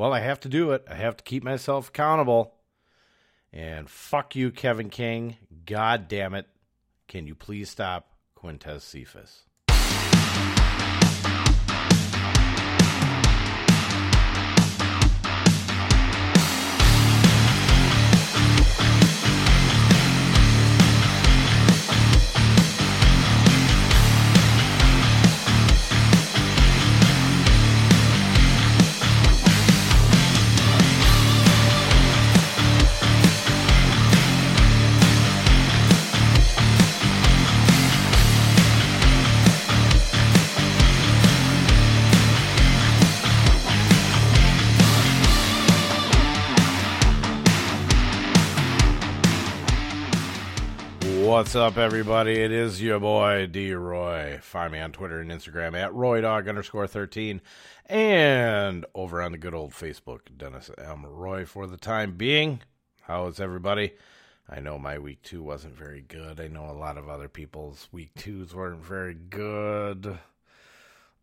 Well, I have to do it. I have to keep myself accountable. And fuck you, Kevin King. God damn it. Can you please stop Quintez Cephus? What's up, everybody? It is your boy D Roy. Find me on Twitter and Instagram at RoyDog underscore thirteen, and over on the good old Facebook, Dennis M Roy. For the time being, how is everybody? I know my week two wasn't very good. I know a lot of other people's week twos weren't very good.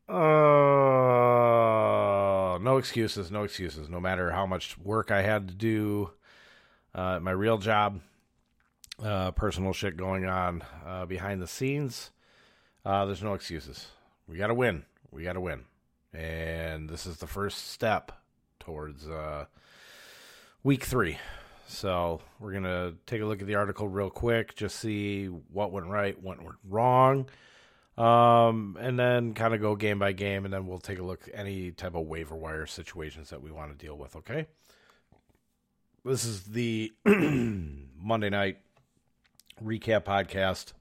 Uh, no excuses, no excuses. No matter how much work I had to do, uh, my real job uh, personal shit going on uh, behind the scenes. Uh, there's no excuses. We got to win. We got to win. And this is the first step towards uh, week three. So we're going to take a look at the article real quick, just see what went right, what went wrong. Um, and then kind of go game by game, and then we'll take a look any type of waiver wire situations that we want to deal with. Okay. This is the Monday night recap podcast.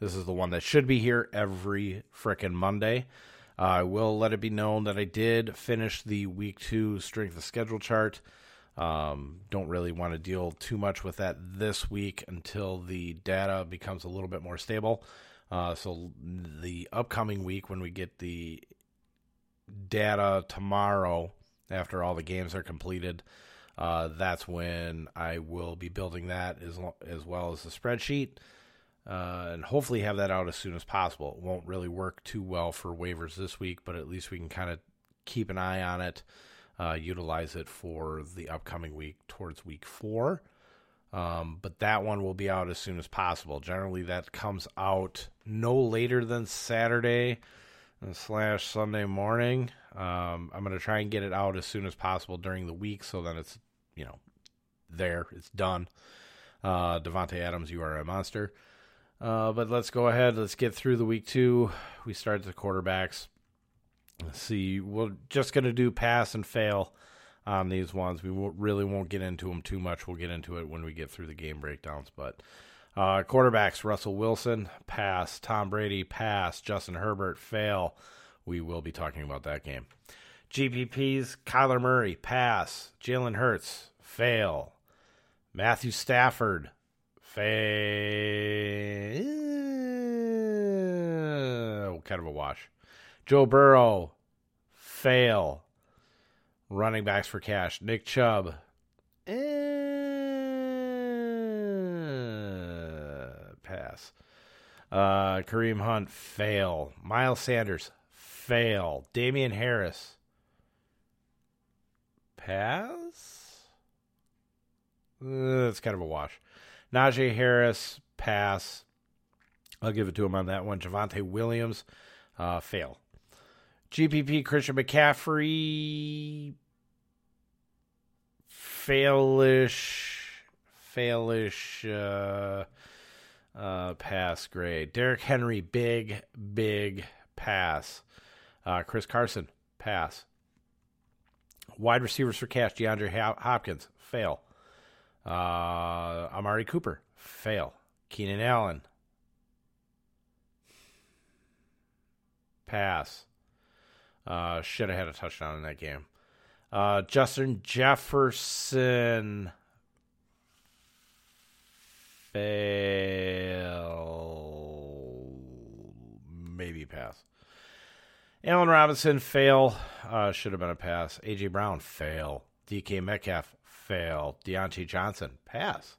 This is the one that should be here every frickin' Monday. Uh, I will let it be known that I did finish the week two strength of schedule chart. Um, don't really want to deal too much with that this week until the data becomes a little bit more stable. Uh, so the upcoming week, when we get the data tomorrow, after all the games are completed, uh, that's when I will be building that as, as well as the spreadsheet. Uh, and hopefully have that out as soon as possible. It won't really work too well for waivers this week, but at least we can kind of keep an eye on it, uh, utilize it for the upcoming week towards week four. Um, but that one will be out as soon as possible. Generally, that comes out no later than Saturday slash Sunday morning. Um, I'm going to try and get it out as soon as possible during the week so that it's, you know, there. It's done. Uh, Davante Adams, you are a monster. Uh, but let's go ahead. Let's get through the week two. We start the quarterbacks. Let's see. We're just going to do pass and fail on these ones. We won't, really won't get into them too much. We'll get into it when we get through the game breakdowns. But uh, quarterbacks Russell Wilson, pass. Tom Brady, pass. Justin Herbert, fail. We will be talking about that game. GPPs, Kyler Murray, pass. Jalen Hurts, fail. Matthew Stafford, fail. Kind of a wash. Joe Burrow, fail. Running backs for cash. Nick Chubb, eh, pass. Uh, Kareem Hunt, fail. Miles Sanders, fail. Damien Harris, pass. Uh, that's kind of a wash. Najee Harris, pass. I'll give it to him on that one. Javonte Williams, uh, fail. GPP Christian McCaffrey, failish, failish, uh, uh, pass grade. Derrick Henry, big, big pass. Uh, Chris Carson, pass. Wide receivers for cash. DeAndre Hopkins, fail. Uh, Amari Cooper, fail. Keenan Allen, pass. Uh, should have had a touchdown in that game. Uh, Justin Jefferson, fail. Maybe pass. Allen Robinson, fail. Uh, should have been a pass. A.J. Brown, fail. DK Metcalf, fail. Diontae Johnson, pass.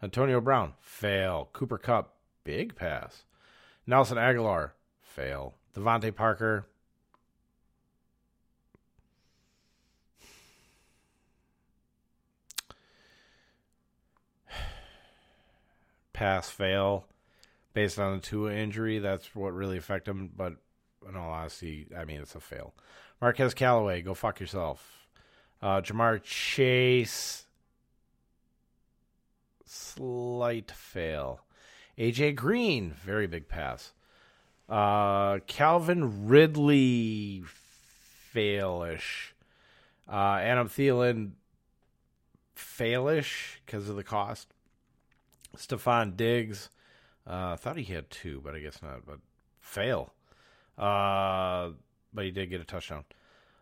Antonio Brown, fail. Cooper Kupp, big pass. Nelson Agholor, fail. DeVante Parker, pass fail based on the Tua injury. That's what really affected him. But in all honesty, I mean, it's a fail. Marquez Callaway, go fuck yourself. Uh, Ja'Marr Chase, slight fail. AJ Green, very big pass. Uh, Calvin Ridley, failish. Uh, Adam Thielen, failish because of the cost. Stefon Diggs, uh, thought he had two, but I guess not. But fail. Uh, but he did get a touchdown.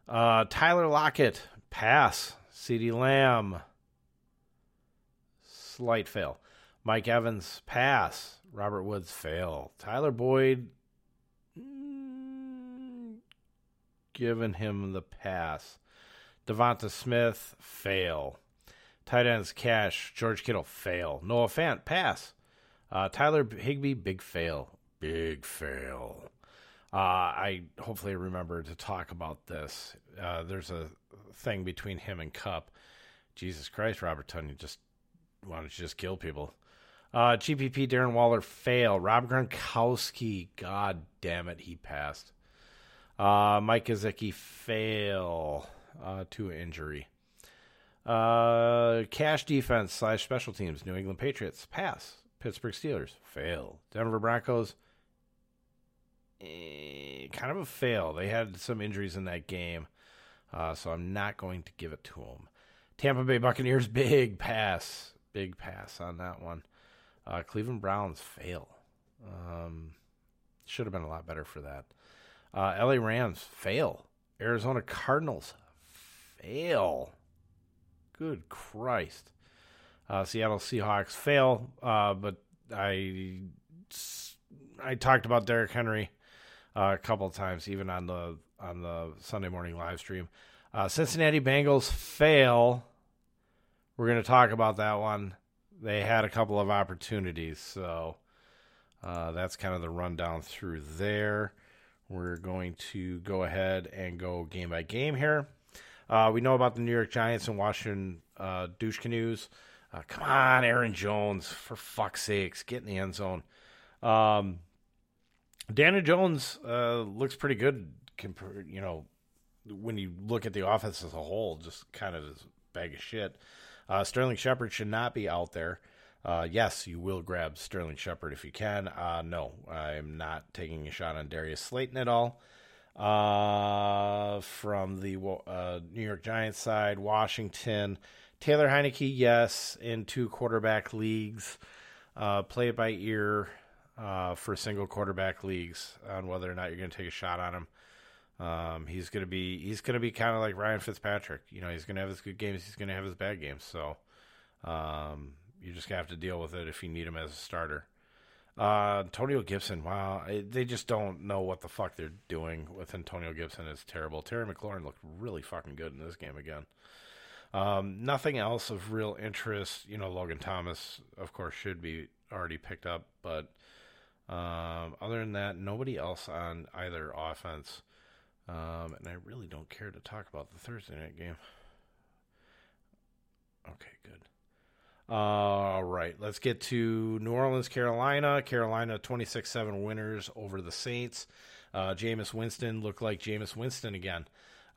Uh, Tyler Lockett, pass. CeeDee Lamb, slight fail. Mike Evans, pass. Robert Woods, fail. Tyler Boyd, mm, giving him the pass. Devonta Smith, fail. Tight ends, Cash. George Kittle, fail. Noah Fant, pass. Uh, Tyler Higbee, big fail. Big fail. Uh, I hopefully remember to talk about this. Uh, there's a thing between him and Kupp. Jesus Christ, Robert Tunney, just why don't you just kill people? Uh, GPP Darren Waller fail. Rob Gronkowski, god damn it, he passed. Uh, Mike Gesicki fail uh, to injury. Uh, cash defense slash special teams. New England Patriots pass. Pittsburgh Steelers fail. Denver Broncos eh, kind of a fail. They had some injuries in that game, uh, so I'm not going to give it to them. Tampa Bay Buccaneers big pass, big pass on that one. Uh, Cleveland Browns fail. Um, should have been a lot better for that. Uh, LA Rams fail. Arizona Cardinals fail. Good Christ. Uh, Seattle Seahawks fail, uh, but I I talked about Derrick Henry uh, a couple of times, even on the on the Sunday morning live stream. Uh, Cincinnati Bengals fail. We're going to talk about that one. They had a couple of opportunities, so uh, that's kind of the rundown through there. We're going to go ahead and go game by game here. Uh, we know about the New York Giants and Washington uh, douche canoes. Uh, come on, Aaron Jones, for fuck's sakes, get in the end zone. Um, Daniel Jones uh, looks pretty good, you know, when you look at the offense as a whole, just kind of this bag of shit. Uh, Sterling Shepard should not be out there. Uh, yes, you will grab Sterling Shepard if you can. Uh, no, I'm not taking a shot on Darius Slayton at all. Uh, from the uh, New York Giants side, Washington, Taylor Heinicke, yes, in two quarterback leagues. Uh, play it by ear uh, for single quarterback leagues on whether or not you're going to take a shot on him. Um, he's going to be he's to be kind of like Ryan Fitzpatrick. You know, he's going to have his good games. He's going to have his bad games. So um, you just have to deal with it if you need him as a starter. Uh, Antonio Gibson, wow, they just don't know what the fuck they're doing with Antonio Gibson. It's terrible. Terry McLaurin looked really fucking good in this game again. Um, nothing else of real interest. You know, Logan Thomas, of course, should be already picked up, but um, other than that, nobody else on either offense. Um, and I really don't care to talk about the Thursday night game. Okay, good. All right, let's get to New Orleans, Carolina. Carolina 26 7 winners over the Saints. Uh, Jameis Winston looked like Jameis Winston again.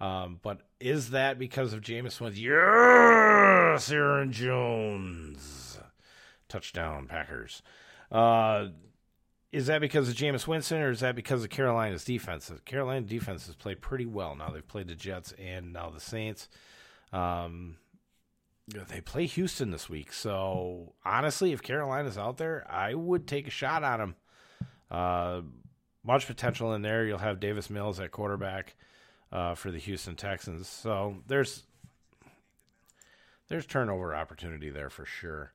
Um, but is that because of Jameis Winston? Yes, Aaron Jones. Touchdown, Packers. Uh, is that because of Jameis Winston or is that because of Carolina's defense? Carolina defense has played pretty well now. They've played the Jets and now the Saints. Um, they play Houston this week. So honestly, if Carolina's out there, I would take a shot on them. Uh, much potential in there. You'll have Davis Mills at quarterback uh, for the Houston Texans. So there's there's turnover opportunity there for sure.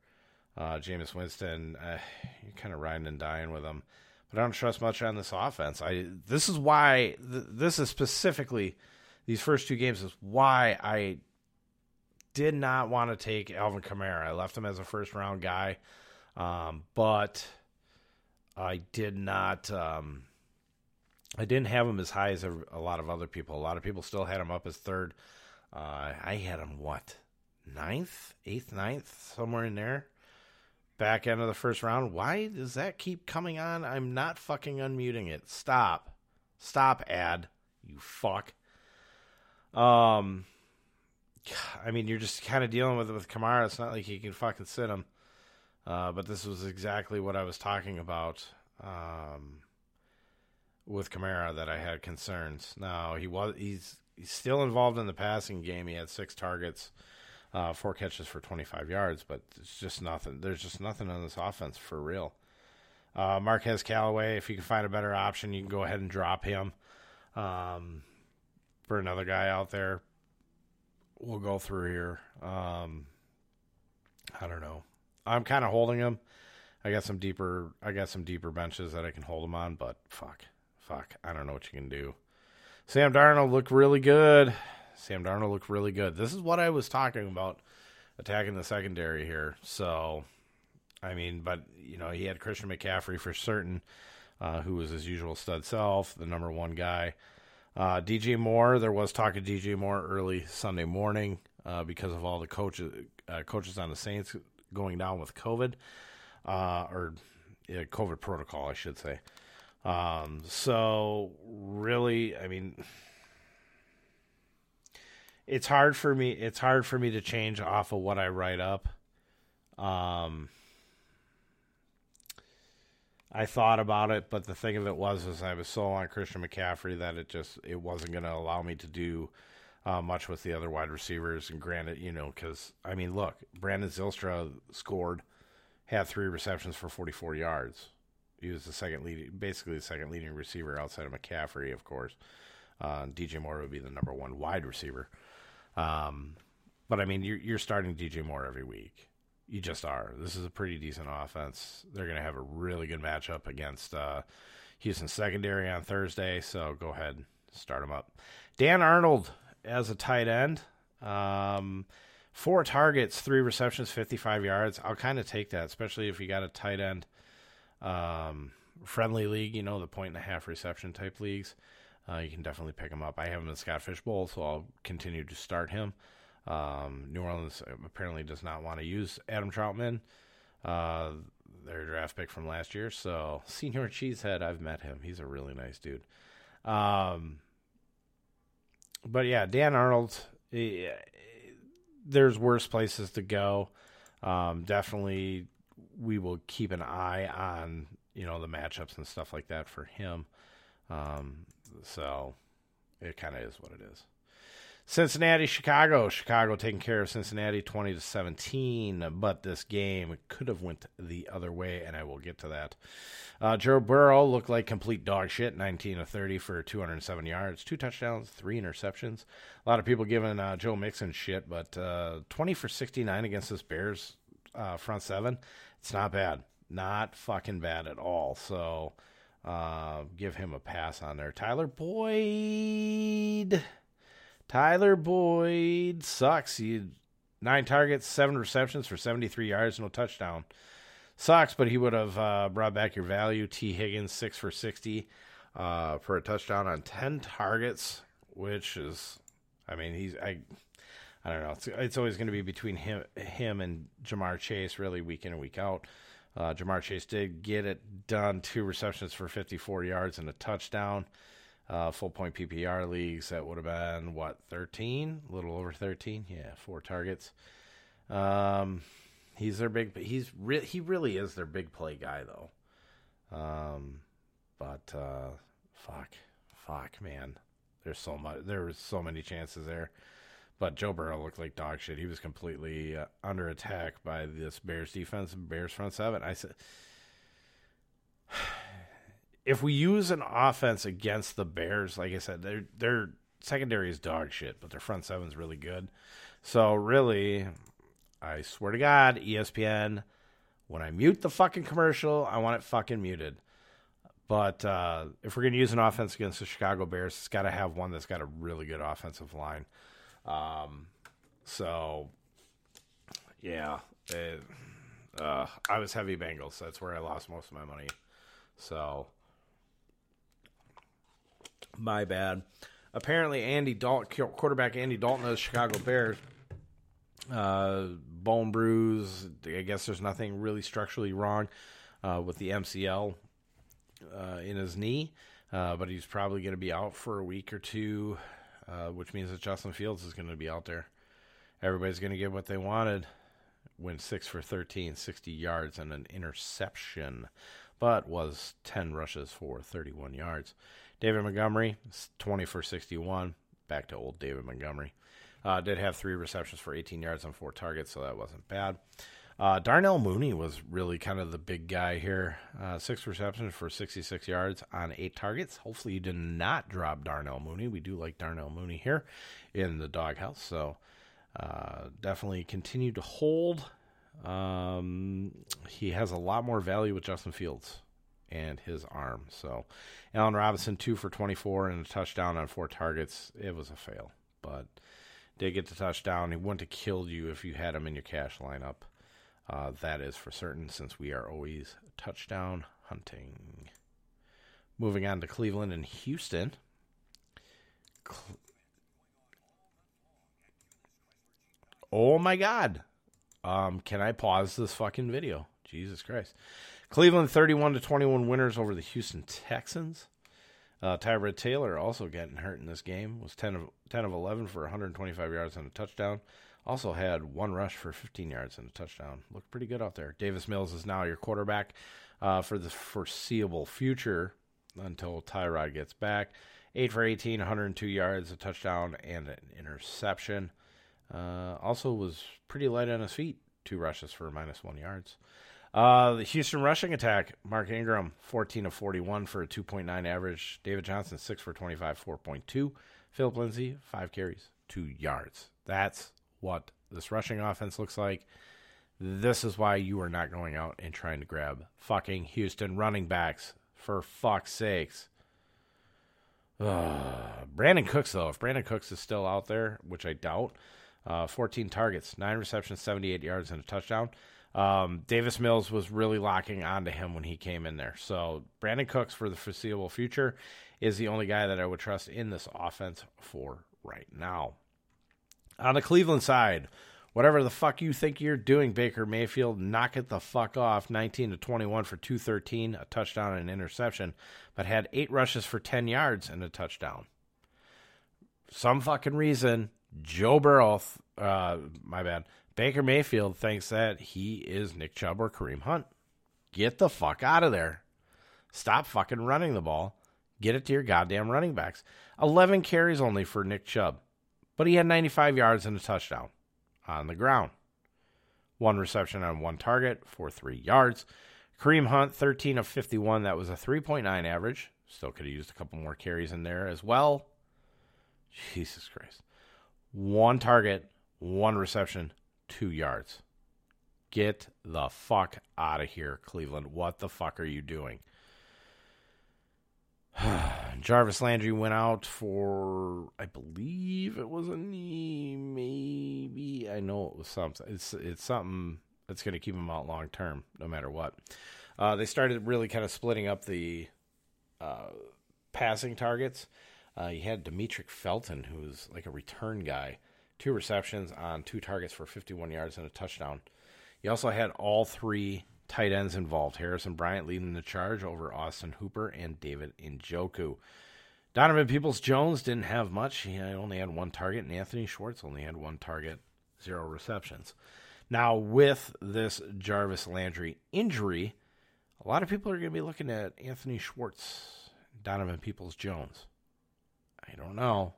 Uh, Jameis Winston, uh, you're kind of riding and dying with him, but I don't trust much on this offense. I this is why th- this is specifically these first two games is why I did not want to take Alvin Kamara. I left him as a first round guy, um, but I did not. Um, I didn't have him as high as a, a, lot of other people. A lot of people still had him up as third. Uh, I had him what ninth, eighth, ninth, somewhere in there. Back end of the first round. Why does that keep coming on? I'm not fucking unmuting it. Stop. Stop, ad. You fuck. Um, I mean, you're just kind of dealing with it with Kamara. It's not like you can fucking sit him. Uh, but this was exactly what I was talking about um, with Kamara that I had concerns. Now he was he's he's still involved in the passing game. He had six targets, uh, four catches for 25 yards, but it's just nothing. There's just nothing on this offense for real. Uh, Marquez Callaway, if you can find a better option, you can go ahead and drop him um, for another guy out there. We'll go through here. Um, I don't know. I'm kind of holding him. I got some deeper. I got some deeper benches that I can hold him on, but fuck, fuck. I don't know what you can do. Sam Darnold looked really good. Sam Darnold looked really good. This is what I was talking about attacking the secondary here. So, I mean, but you know, he had Christian McCaffrey for certain, uh, who was his usual stud self, the number one guy. Uh, DJ Moore, there was talk of DJ Moore early Sunday morning uh, because of all the coaches uh, coaches on the Saints going down with COVID, uh, or yeah, COVID protocol, I should say. Um, so really, I mean, it's hard for me. It's hard for me to change off of what I write up. Um, I thought about it, but the thing of it was, is I was so on Christian McCaffrey that it just it wasn't going to allow me to do uh, much with the other wide receivers. And granted, you know, because I mean, look, Brandon Zylstra scored, had three receptions for 44 yards. He was the second leading, basically the second leading receiver outside of McCaffrey, of course. Uh, DJ Moore would be the number one wide receiver. Um, but I mean, you're, you're starting DJ Moore every week. You just are. This is a pretty decent offense. They're going to have a really good matchup against uh, Houston secondary on Thursday. So go ahead, start them up. Dan Arnold as a tight end. Um, four targets, three receptions, 55 yards. I'll kind of take that, especially if you got a tight end um, friendly league, you know, the point and a half reception type leagues. Uh, you can definitely pick him up. I have him in Scott Fish Bowl, so I'll continue to start him. Um, New Orleans apparently does not want to use Adam Trautman, uh, their draft pick from last year. So, Senior Cheesehead, I've met him. He's a really nice dude. Um, but yeah, Dan Arnold, eh, there's worse places to go. Um, definitely, we will keep an eye on you know the matchups and stuff like that for him. Um, so it kind of is what it is. Cincinnati, Chicago. Chicago taking care of Cincinnati 20 to 17, but this game could have went the other way, and I will get to that. Uh, Joe Burrow looked like complete dog shit, 19 to 30 for 207 yards, two touchdowns, three interceptions. A lot of people giving uh, Joe Mixon shit, but uh, 20 for 69 against this Bears uh, front seven, it's not bad. Not fucking bad at all. So uh, give him a pass on there. Tyler Boyd Tyler Boyd sucks. He nine targets, seven receptions for 73 yards, no touchdown. Sucks, but he would have uh, brought back your value. Tee Higgins six for 60 uh, for a touchdown on 10 targets, which is, I mean, he's I. I don't know. It's, it's always going to be between him, him and Ja'Marr Chase, really week in and week out. Uh, Ja'Marr Chase did get it done, two receptions for 54 yards and a touchdown uh, full point PPR leagues, that would have been what thirteen, a little over thirteen. Yeah, four targets. Um, he's their big. He's re- he really is their big play guy though. Um, but uh, fuck, fuck, man. There's so much. There was so many chances there. But Joe Burrow looked like dog shit. He was completely uh, under attack by this Bears defense, Bears front seven. I said if we use an offense against the Bears, like I said, their their secondary is dog shit, but their front seven's really good. So really, I swear to God, ESPN, when I mute the fucking commercial, I want it fucking muted. But uh, if we're gonna use an offense against the Chicago Bears, it's got to have one that's got a really good offensive line. Um, so yeah, it, uh, I was heavy Bengals. That's where I lost most of my money. So my bad. Apparently, Andy Dalton, quarterback Andy Dalton of the Chicago Bears, uh, bone bruise. I guess there's nothing really structurally wrong uh, with the MCL uh, in his knee, uh, but he's probably going to be out for a week or two, uh, which means that Justin Fields is going to be out there. Everybody's going to get what they wanted. Went 6 for 13, 60 yards, and an interception, but was 10 rushes for 31 yards. David Montgomery, 20 for 61. Back to old David Montgomery. Uh, did have three receptions for 18 yards on four targets, so that wasn't bad. Uh, Darnell Mooney was really kind of the big guy here. Uh, six receptions for 66 yards on eight targets. Hopefully, you did not drop Darnell Mooney. We do like Darnell Mooney here in the Dawghouse, so uh, definitely continue to hold. Um, he has a lot more value with Justin Fields and his arm. So, Allen Robinson, two for 24 and a touchdown on four targets. It was a fail, but did get the touchdown. He wouldn't have killed you if you had him in your cash lineup. Uh, that is for certain, since we are always touchdown hunting. Moving on to Cleveland and Houston. oh my God. Um, can I pause this fucking video? Jesus Christ. Cleveland 31 to 21 winners over the Houston Texans. Uh, Tyrod Taylor also getting hurt in this game. Was 10 of 10 of 11 for 125 yards and a touchdown. Also had one rush for 15 yards and a touchdown. Looked pretty good out there. Davis Mills is now your quarterback uh, for the foreseeable future until Tyrod gets back. 8 for 18, 102 yards, a touchdown, and an interception. Uh, also was pretty light on his feet. Two rushes for minus one yards. Uh, the Houston rushing attack, Mark Ingram, 14 of 41 for a 2.9 average. David Johnson, 6 for 25, 4.2. Philip Lindsay, 5 carries, 2 yards. That's what this rushing offense looks like. This is why you are not going out and trying to grab fucking Houston running backs, for fuck's sakes. Uh, Brandin Cooks, though, if Brandin Cooks is still out there, which I doubt, uh, 14 targets, 9 receptions, 78 yards, and a touchdown. Um, Davis Mills was really locking onto him when he came in there. So Brandin Cooks for the foreseeable future is the only guy that I would trust in this offense for right now. On the Cleveland side, whatever the fuck you think you're doing, Baker Mayfield, knock it the fuck off. 19 to 21 for 213, a touchdown and an interception, but had eight rushes for 10 yards and a touchdown. Some fucking reason, Joe Burrow, uh, my bad, Baker Mayfield thinks that he is Nick Chubb or Kareem Hunt. Get the fuck out of there. Stop fucking running the ball. Get it to your goddamn running backs. 11 carries only for Nick Chubb, but he had 95 yards and a touchdown on the ground. One reception on one target for three yards. Kareem Hunt, 13 of 51. That was a 3.9 average. Still could have used a couple more carries in there as well. Jesus Christ. One target, one reception, two yards. Get the fuck out of here, Cleveland. What the fuck are you doing? Jarvis Landry went out for, I believe it was a knee, maybe. I know it was something. It's it's something that's going to keep him out long term, no matter what. Uh, they started really kind of splitting up the uh, passing targets. Uh, you had Demetric Felton, who's like a return guy two receptions on two targets for 51 yards and a touchdown. He also had all three tight ends involved. Harrison Bryant leading the charge over Austin Hooper and David Njoku. Donovan Peoples Jones didn't have much. He only had one target, and Anthony Schwartz only had one target, zero receptions. Now, with this Jarvis Landry injury, a lot of people are going to be looking at Anthony Schwartz, Donovan Peoples Jones. I don't know.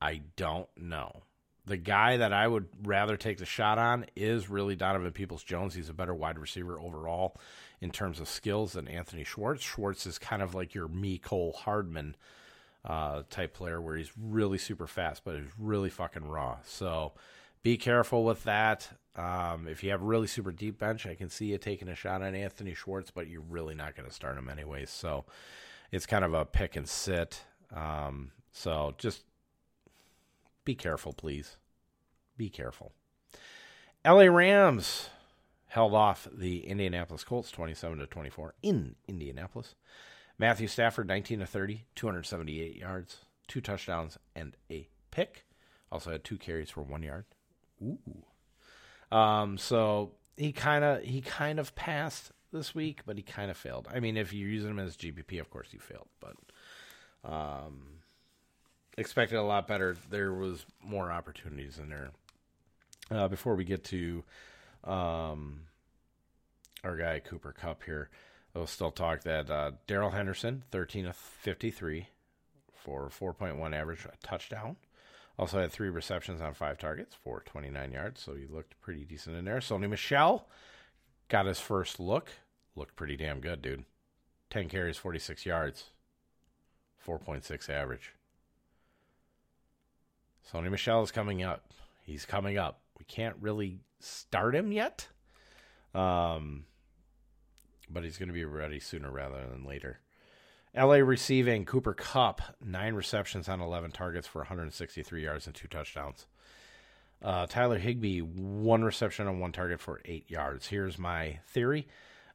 I don't know the guy that I would rather take the shot on is really Donovan Peoples Jones. He's a better wide receiver overall in terms of skills than Anthony Schwartz. Schwartz is kind of like your Mecole Hardman uh, type player where he's really super fast, but he's really fucking raw. So be careful with that. Um, if you have really super deep bench, I can see you taking a shot on Anthony Schwartz, but you're really not going to start him anyways. So it's kind of a pick and sit. Um, so just be careful, please. Be careful. LA Rams held off the Indianapolis Colts 27 to 24 in Indianapolis. Matthew Stafford 19 to 30, 278 yards, two touchdowns and a pick. Also had two carries for 1 yard. Ooh. Um, so he kind of he kind of passed this week, but he kind of failed. I mean, if you're using him as GPP, of course you failed, but um, expected a lot better. There was more opportunities in there. Uh, before we get to um, our guy Cooper Kupp here, we'll still talk that uh, Darrell Henderson, 13 of 53 for 4.1 average touchdown. Also had three receptions on five targets for 29 yards, so he looked pretty decent in there. Sony Michel got his first look. Looked pretty damn good, dude. 10 carries, 46 yards, 4.6 average. Sony Michel is coming up. He's coming up. We can't really start him yet, um, but he's going to be ready sooner rather than later. LA receiving Cooper Kupp, nine receptions on 11 targets for 163 yards and two touchdowns. Uh, Tyler Higbee, one reception on one target for eight yards. Here's my theory.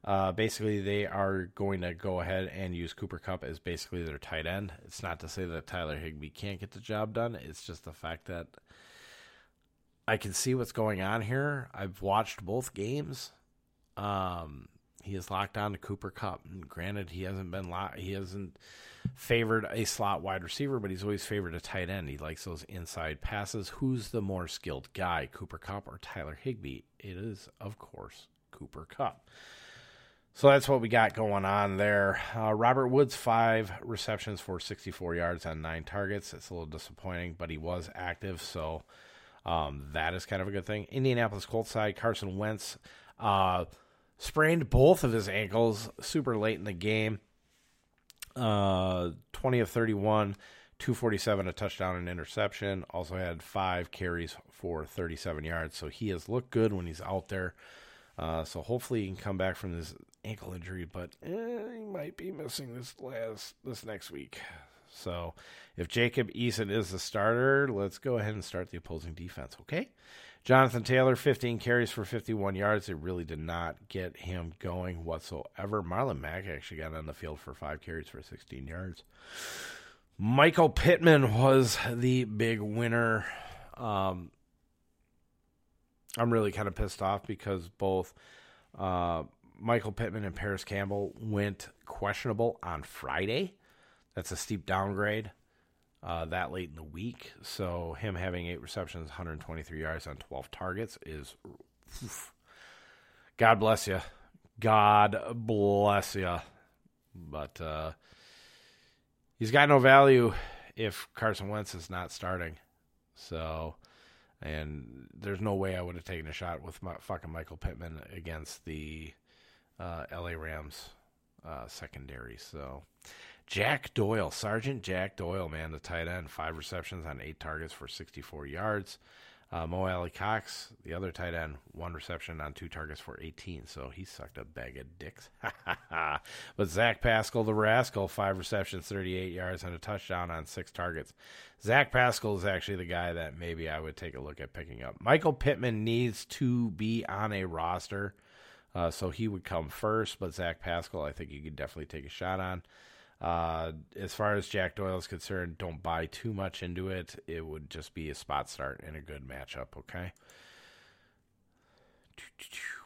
Uh, basically, they are going to go ahead and use Cooper Kupp as basically their tight end. It's not to say that Tyler Higbee can't get the job done. It's just the fact that I can see what's going on here. I've watched both games. Um, he is locked on to Cooper Kupp. And granted, he hasn't been locked. He hasn't favored a slot wide receiver, but he's always favored a tight end. He likes those inside passes. Who's the more skilled guy, Cooper Kupp or Tyler Higbee? It is, of course, Cooper Kupp. So that's what we got going on there. Uh, Robert Woods, five receptions for 64 yards on nine targets. It's a little disappointing, but he was active, so um, that is kind of a good thing. Indianapolis Colts side, Carson Wentz. Uh, sprained both of his ankles super late in the game. Uh, 20 of 31, 247, a touchdown and interception. Also had five carries for 37 yards. So he has looked good when he's out there. Uh, so hopefully he can come back from this ankle injury, but eh, he might be missing this last this next week. So if Jacob Eason is the starter, let's go ahead and start the opposing defense, okay? Jonathan Taylor, 15 carries for 51 yards. It really did not get him going whatsoever. Marlon Mack actually got on the field for five carries for 16 yards. Michael Pittman was the big winner. Um, I'm really kind of pissed off because both uh, Michael Pittman and Parris Campbell went questionable on Friday. That's a steep downgrade uh, that late in the week. So him having eight receptions, 123 yards on 12 targets is. Oof. God bless you. God bless you. But uh, he's got no value if Carson Wentz is not starting. So, and there's no way I would have taken a shot with my, fucking Michael Pittman against the uh, LA Rams uh, secondary. So, Jack Doyle, Sergeant Jack Doyle, man, the tight end, five receptions on eight targets for 64 yards. Uh, Mo Alie-Cox, the other tight end, one reception on two targets for 18. So he sucked a bag of dicks. but Zach Pascal, the rascal, five receptions, 38 yards, and a touchdown on six targets. Zach Pascal is actually the guy that maybe I would take a look at picking up. Michael Pittman needs to be on a roster, uh, so he would come first. But Zach Pascal, I think you could definitely take a shot on. Uh, as far as Jack Doyle is concerned, don't buy too much into it. It would just be a spot start in a good matchup, okay?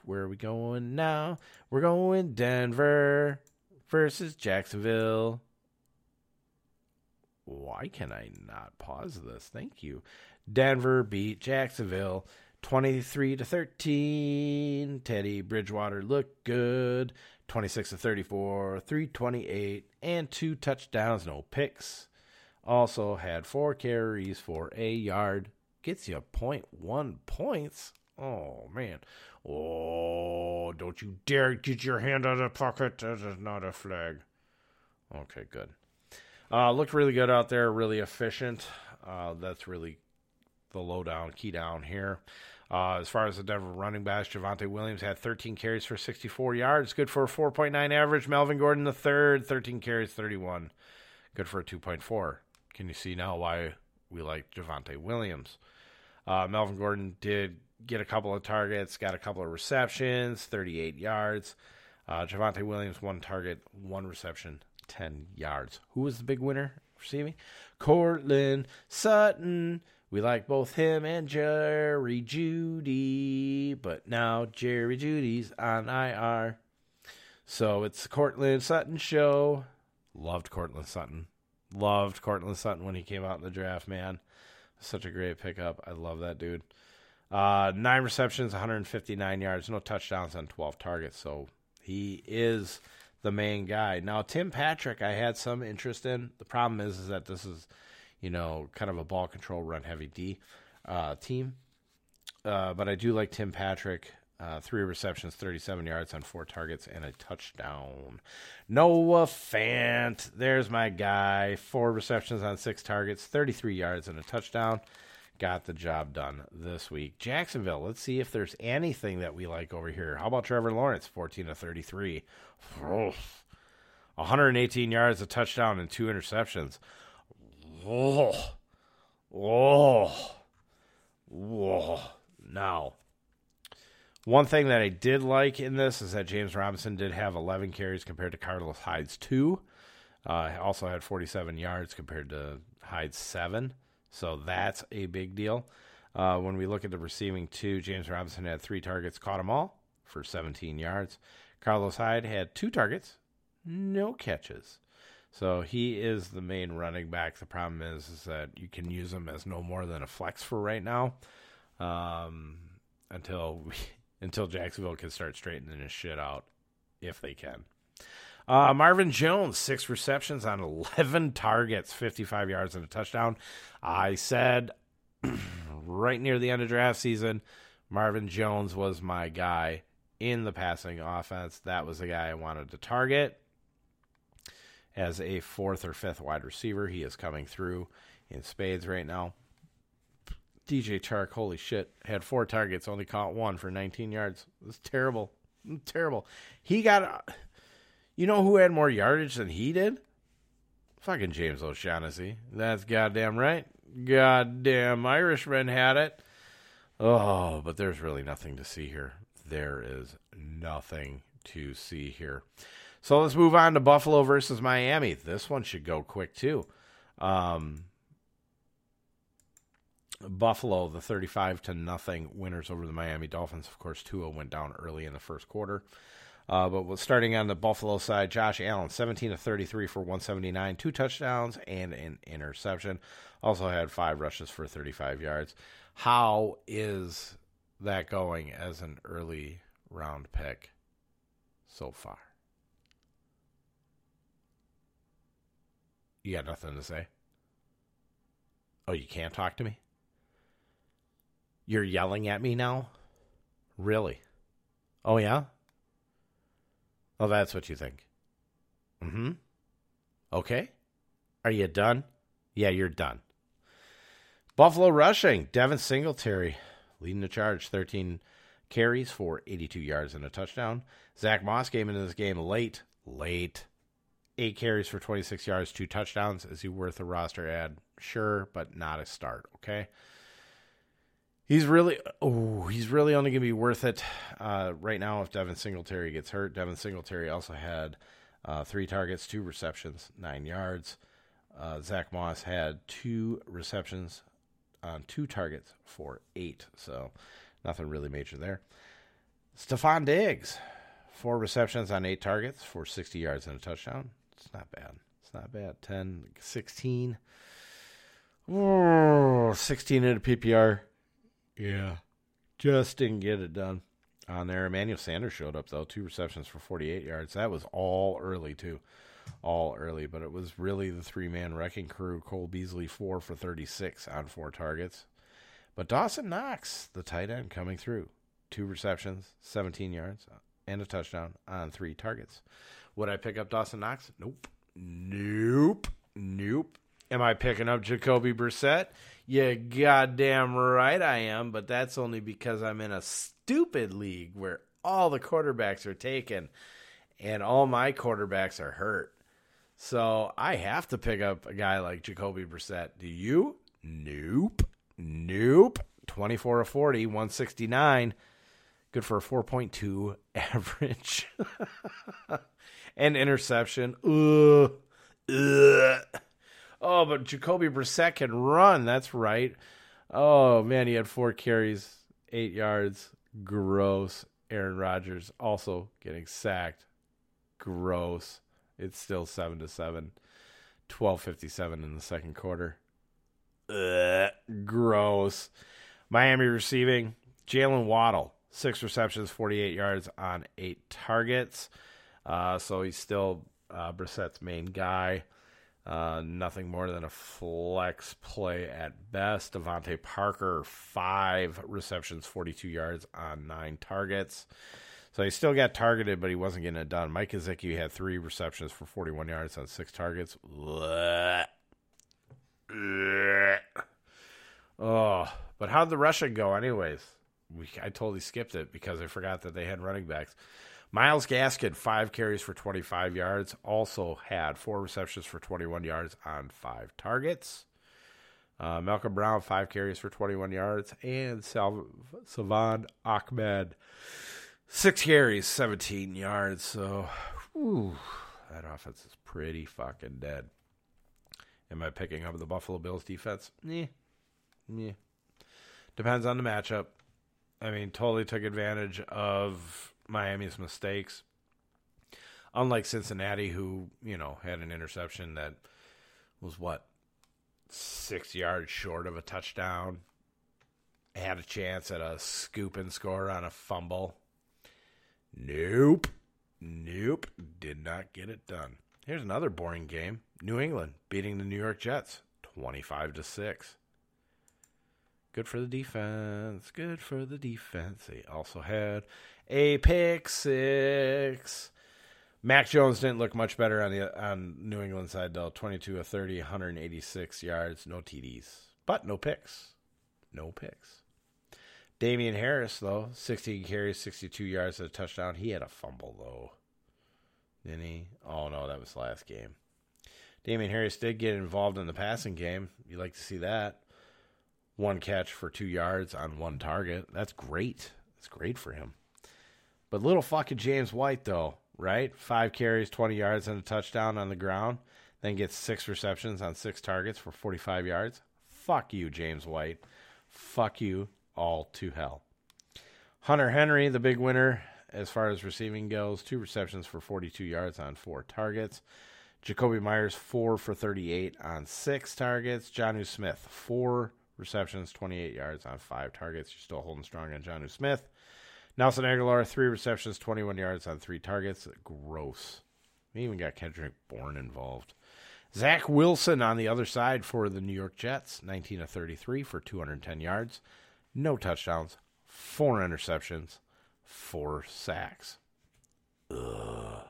Where are we going now? We're going Denver versus Jacksonville. Why can I not pause this? Thank you. Denver beat Jacksonville 23 to 13. Teddy Bridgewater looked good. 26 to 34, 328, and two touchdowns, no picks. Also had four carries for a yard. Gets you 0.1 points. Oh, man. Oh, don't you dare get your hand out of pocket. That is not a flag. Okay, good. Uh, looked really good out there, really efficient. Uh, that's really the lowdown, key down here. Uh, as far as the Denver running backs, Javonte Williams had 13 carries for 64 yards, good for a 4.9 average. Melvin Gordon the third, 13 carries, 31, good for a 2.4. Can you see now why we like Javonte Williams? Uh, Melvin Gordon did get a couple of targets, got a couple of receptions, 38 yards. Uh, Javonte Williams, one target, one reception, 10 yards. Who was the big winner receiving? Courtland Sutton We like both him and Jerry Jeudy, but now Jerry Jeudy's on IR. So it's the Courtland Sutton show. Loved Courtland Sutton. Loved Courtland Sutton when he came out in the draft, man. Such a great pickup. I love that dude. Uh, nine receptions, 159 yards, no touchdowns on 12 targets. So he is the main guy. Now, Tim Patrick, I had some interest in. The problem is, is that this is you know, kind of a ball control, run heavy D uh, team. Uh, but I do like Tim Patrick. Uh, three receptions, 37 yards on four targets, and a touchdown. Noah Fant, there's my guy. Four receptions on six targets, 33 yards, and a touchdown. Got the job done this week. Jacksonville, let's see if there's anything that we like over here. How about Trevor Lawrence, 14 to 33? 118 yards, a touchdown, and two interceptions. Oh, oh, oh. Now, one thing that I did like in this is that James Robinson did have 11 carries compared to Carlos Hyde's two. Uh, also had 47 yards compared to Hyde's seven. So that's a big deal. Uh, when we look at the receiving two, James Robinson had three targets, caught them all for 17 yards. Carlos Hyde had two targets, no catches. So he is the main running back. The problem is, is that you can use him as no more than a flex for right now, um, until we, until Jacksonville can start straightening his shit out, if they can. Uh, Marvin Jones, six receptions on 11 targets, 55 yards and a touchdown. I said right near the end of draft season, Marvin Jones was my guy in the passing offense. That was the guy I wanted to target as a fourth or fifth wide receiver. He is coming through in spades right now. DJ Chark, holy shit, had four targets, only caught one for 19 yards. It's terrible. Terrible. He got, you know who had more yardage than he did? Fucking James O'Shaughnessy. That's goddamn right. Goddamn Irishman had it. Oh, but there's really nothing to see here. There is nothing to see here. So let's move on to Buffalo versus Miami. This one should go quick too. Um, Buffalo, the 35 to nothing winners over the Miami Dolphins. Of course, Tua went down early in the first quarter. Uh, but starting on the Buffalo side, Josh Allen, 17 to 33 for 179, two touchdowns and an interception. Also had five rushes for 35 yards. How is that going as an early round pick so far? You got nothing to say? Oh, you can't talk to me? You're yelling at me now? Really? Oh, yeah? Oh, that's what you think. Mm hmm. Okay. Are you done? Yeah, you're done. Buffalo rushing. Devin Singletary leading the charge. 13 carries for 82 yards and a touchdown. Zack Moss came into this game late. Late eight carries for 26 yards, two touchdowns. Is he worth a roster ad? Sure, but not a start. Okay. He's really, oh, he's really only going to be worth it uh, right now if Devin Singletary gets hurt. Devin Singletary also had uh, three targets, two receptions, nine yards. Uh, Zack Moss had two receptions on two targets for eight. So nothing really major there. Stefon Diggs, four receptions on eight targets for 60 yards and a touchdown. It's not bad. It's not bad. 10, 16. Oh, 16 in a PPR. Yeah. Just didn't get it done on there. Emmanuel Sanders showed up, though. Two receptions for 48 yards. That was all early, too. All early, but it was really the three man wrecking crew. Cole Beasley, four for 36 on four targets. But Dawson Knox, the tight end, coming through. Two receptions, 17 yards, and a touchdown on three targets. Would I pick up Dawson Knox? Nope. Nope. Nope. Am I picking up Jacoby Brissett? Yeah, goddamn right I am, but that's only because I'm in a stupid league where all the quarterbacks are taken and all my quarterbacks are hurt. So I have to pick up a guy like Jacoby Brissett. Do you? Nope. Nope. 24 of 40, 169. Good for a 4.2 average. and interception. Ugh. Ugh. Oh, but Jacoby Brissett can run. That's right. Oh man, he had four carries, eight yards. Gross. Aaron Rodgers also getting sacked. Gross. It's still seven to seven. Twelve fifty seven in the second quarter. Ugh, gross. Miami receiving. Jaylen Waddle, six receptions, 48 yards on eight targets. Uh, so he's still uh, Brissett's main guy. Uh, nothing more than a flex play at best. DeVante Parker, five receptions, 42 yards on nine targets. So he still got targeted, but he wasn't getting it done. Mike Gesicki had three receptions for 41 yards on six targets. Oh, but how'd the rushing go, anyways? We, I totally skipped it because I forgot that they had running backs. Myles Gaskin, five carries for 25 yards, also had four receptions for 21 yards on five targets. Uh, Malcolm Brown, five carries for 21 yards, and Sal- Salvon Ahmed, six carries, 17 yards. So, whew, that offense is pretty fucking dead. Am I picking up the Buffalo Bills defense? Yeah. Yeah. Depends on the matchup. I mean, totally took advantage of Miami's mistakes. Unlike Cincinnati, who, you know, had an interception that was what? Six yards short of a touchdown. Had a chance at a scoop and score on a fumble. Nope. Nope. Did not get it done. Here's another boring game. New England beating the New York Jets 25 to 6. Good for the defense. Good for the defense. They also had a pick six. Mac Jones didn't look much better on the on New England side though. 22 of 30, 186 yards, no TDs, but no picks. No picks. Damien Harris though, 16 carries, 62 yards at a touchdown. He had a fumble though. Didn't he? Oh no, that was last game. Damien Harris did get involved in the passing game. You like to see that one catch for two yards on one target. That's great. That's great for him. But little fucking James White, though, right? Five carries, 20 yards, and a touchdown on the ground. Then gets six receptions on six targets for 45 yards. Fuck you, James White. Fuck you all to hell. Hunter Henry, the big winner as far as receiving goes, two receptions for 42 yards on four targets. Jakobi Meyers, four for 38 on six targets. Jonnu Smith, four receptions, 28 yards on five targets. You're still holding strong on Jonnu Smith. Nelson Agholor, three receptions, 21 yards on three targets. Gross. We even got Kendrick Bourne involved. Zach Wilson on the other side for the New York Jets, 19 of 33 for 210 yards. No touchdowns, four interceptions, four sacks. Ugh.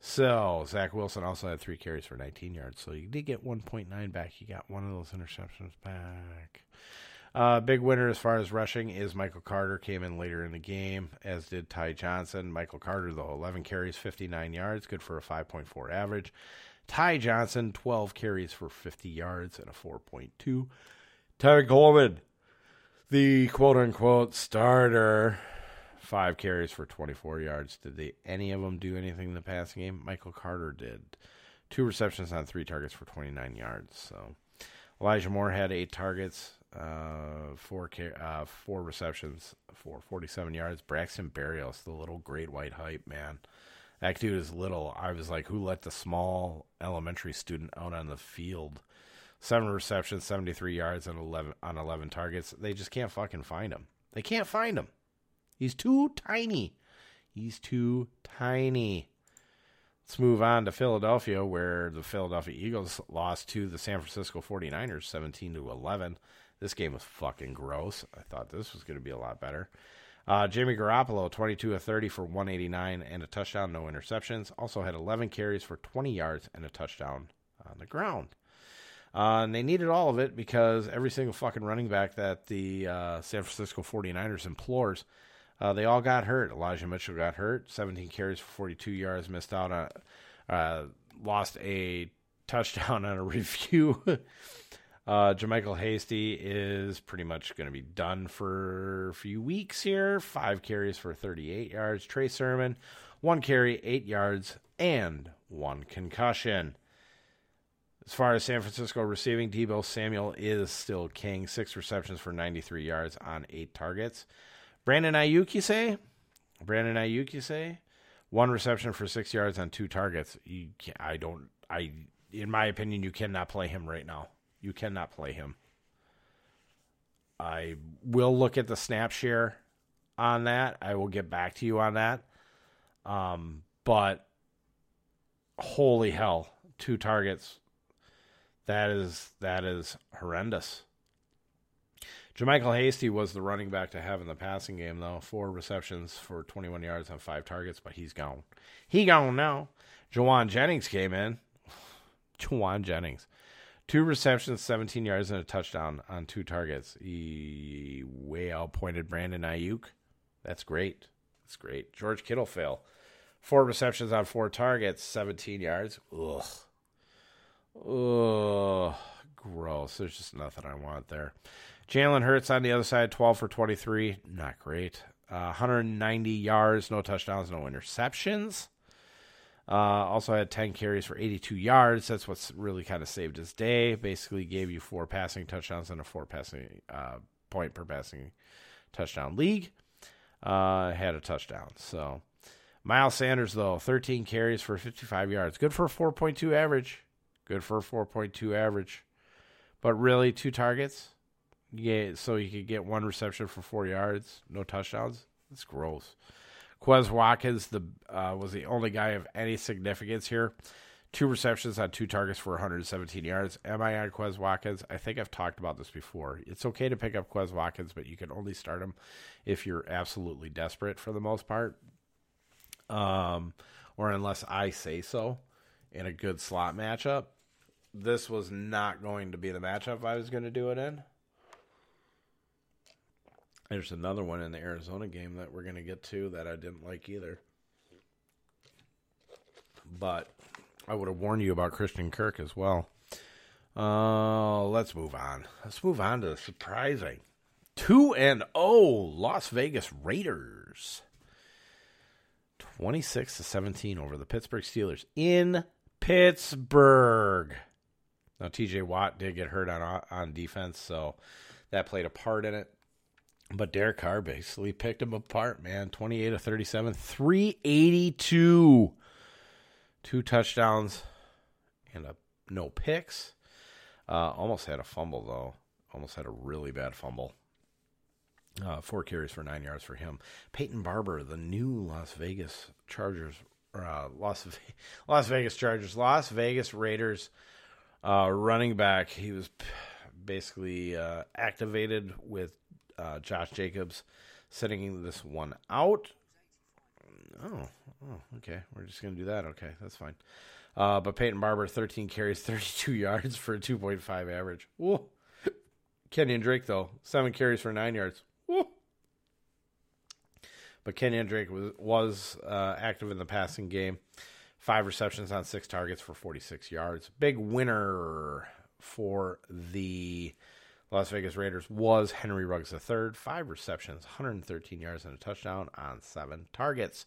So Zach Wilson also had three carries for 19 yards. So you did get 1.9 back. You got one of those interceptions back. Uh, big winner as far as rushing is Michael Carter. Came in later in the game, as did Ty Johnson. Michael Carter, though, 11 carries, 59 yards, good for a 5.4 average. Ty Johnson, 12 carries for 50 yards and a 4.2. Tevin Coleman, the quote unquote starter, five carries for 24 yards. Did they any of them do anything in the passing game? Michael Carter did. Two receptions on three targets for 29 yards. So Elijah Moore had eight targets, uh, four uh, four receptions for 47 yards. Braxton Berrios, the little great white hype man. That dude is little. I was like, who let the small elementary student out on the field? Seven receptions, 73 yards, and 11 on 11 targets. They just can't fucking find him. They can't find him. He's too tiny. He's too tiny. Let's move on to Philadelphia, where the Philadelphia Eagles lost to the San Francisco 49ers 17 to 11. This game was fucking gross. I thought this was going to be a lot better. Uh, Jimmy Garoppolo, 22 of 30 for 189 and a touchdown, no interceptions. Also had 11 carries for 20 yards and a touchdown on the ground. Uh, and they needed all of it because every single fucking running back that the uh, San Francisco 49ers implores uh, they all got hurt. Elijah Mitchell got hurt. 17 carries for 42 yards. Missed out on, uh, lost a touchdown on a review. Uh, JaMycal Hasty is pretty much going to be done for a few weeks here. Five carries for 38 yards. Trey Sermon, one carry, eight yards, and one concussion. As far as San Francisco receiving, Deebo Samuel is still king. Six receptions for 93 yards on eight targets. Brandon Aiyuk, you say? Brandon Aiyuk, you say? One reception for six yards on two targets. You I don't. I, in my opinion, you cannot play him right now. You cannot play him. I will look at the snap share on that. I will get back to you on that. Um, but holy hell, two targets, that is that is horrendous. JaMycal Hasty was the running back to have in the passing game, though. Four receptions for 21 yards on five targets, but he's gone. He gone now. Jauan Jennings came in. Jauan Jennings. Two receptions, 17 yards, and a touchdown on two targets. He way outpointed Brandon Aiyuk. That's great. That's great. George Kittle fail. Four receptions on four targets, 17 yards. Ugh. Ugh, gross. There's just nothing I want there. Jalen Hurts on the other side, 12 for 23. Not great. Uh, 190 yards, no touchdowns, no interceptions. Uh, also had 10 carries for 82 yards. That's what's really kind of saved his day. Basically, gave you four passing touchdowns and a four passing uh, point per passing touchdown league. Uh, had a touchdown. So, Miles Sanders, though, 13 carries for 55 yards. Good for a 4.2 average. Good for a 4.2 average. But really, two targets. Yeah, so you could get one reception for four yards, no touchdowns. That's gross. Quez Watkins the uh, was the only guy of any significance here. Two receptions on two targets for 117 yards. Am I on Quez Watkins? I think I've talked about this before. It's okay to pick up Quez Watkins, but you can only start him if you're absolutely desperate for the most part, um, or unless I say so in a good slot matchup this was not going to be the matchup I was going to do it in. There's another one in the Arizona game that we're going to get to that I didn't like either. But I would have warned you about Christian Kirk as well. Uh, let's move on. Let's move on to the surprising 2 and 0 Las Vegas Raiders. 26 to 17 over the Pittsburgh Steelers in Pittsburgh. Now TJ Watt did get hurt on on defense, so that played a part in it. But Derek Carr basically picked him apart, man. 28 to 37, 382. Two touchdowns and a no picks. Uh, almost had a fumble though. Almost had a really bad fumble. Uh, four carries for nine yards for him. Peyton Barber, the new Las Vegas Chargers, uh, Las Las Vegas Chargers, Las Vegas Raiders uh, running back. He was basically uh, activated with uh, Josh Jacobs setting this one out. Oh, oh, okay. We're just gonna do that. Okay, that's fine. Uh, but Peyton Barber, 13 carries, 32 yards for a 2.5 average. Whoa. Kenyan Drake though, seven carries for nine yards. Whoa. But Kenyan Drake was was uh, active in the passing game. Five receptions on six targets for 46 yards. Big winner for the Las Vegas Raiders was Henry Ruggs III. Five receptions, 113 yards, and a touchdown on seven targets.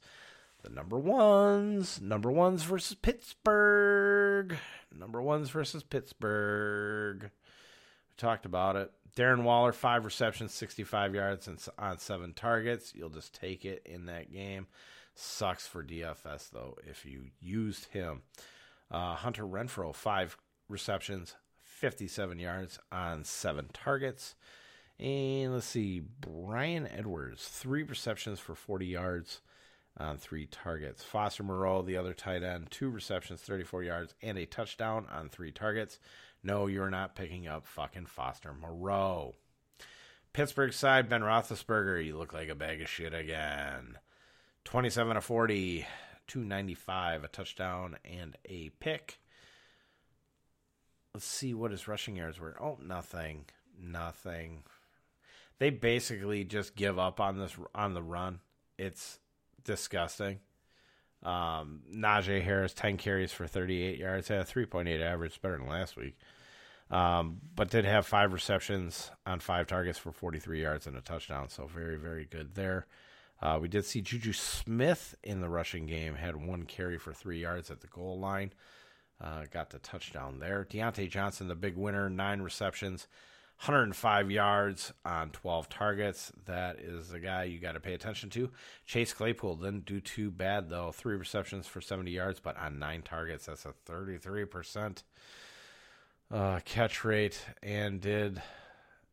The number ones, number ones versus Pittsburgh. Number ones versus Pittsburgh. We talked about it. Darren Waller, five receptions, 65 yards, and on seven targets. You'll just take it in that game. Sucks for DFS though if you used him. Uh, Hunter Renfrow, five receptions, 57 yards on seven targets. And let's see, Bryan Edwards, three receptions for 40 yards on three targets. Foster Moreau, the other tight end, two receptions, 34 yards, and a touchdown on three targets. No, you're not picking up fucking Foster Moreau. Pittsburgh side, Ben Roethlisberger, you look like a bag of shit again. 27 to 40, 295, a touchdown and a pick. Let's see what his rushing yards were. Oh, nothing. Nothing. They basically just give up on this on the run. It's disgusting. Um, Najee Harris, 10 carries for 38 yards, had a 3.8 average, better than last week. Um, but did have five receptions on five targets for 43 yards and a touchdown. So very, very good there. Uh, we did see Juju Smith in the rushing game, had one carry for three yards at the goal line. Uh, got the touchdown there. Diontae Johnson, the big winner, nine receptions, 105 yards on 12 targets. That is the guy you got to pay attention to. Chase Claypool didn't do too bad, though. Three receptions for 70 yards, but on nine targets, that's a 33% uh, catch rate. And did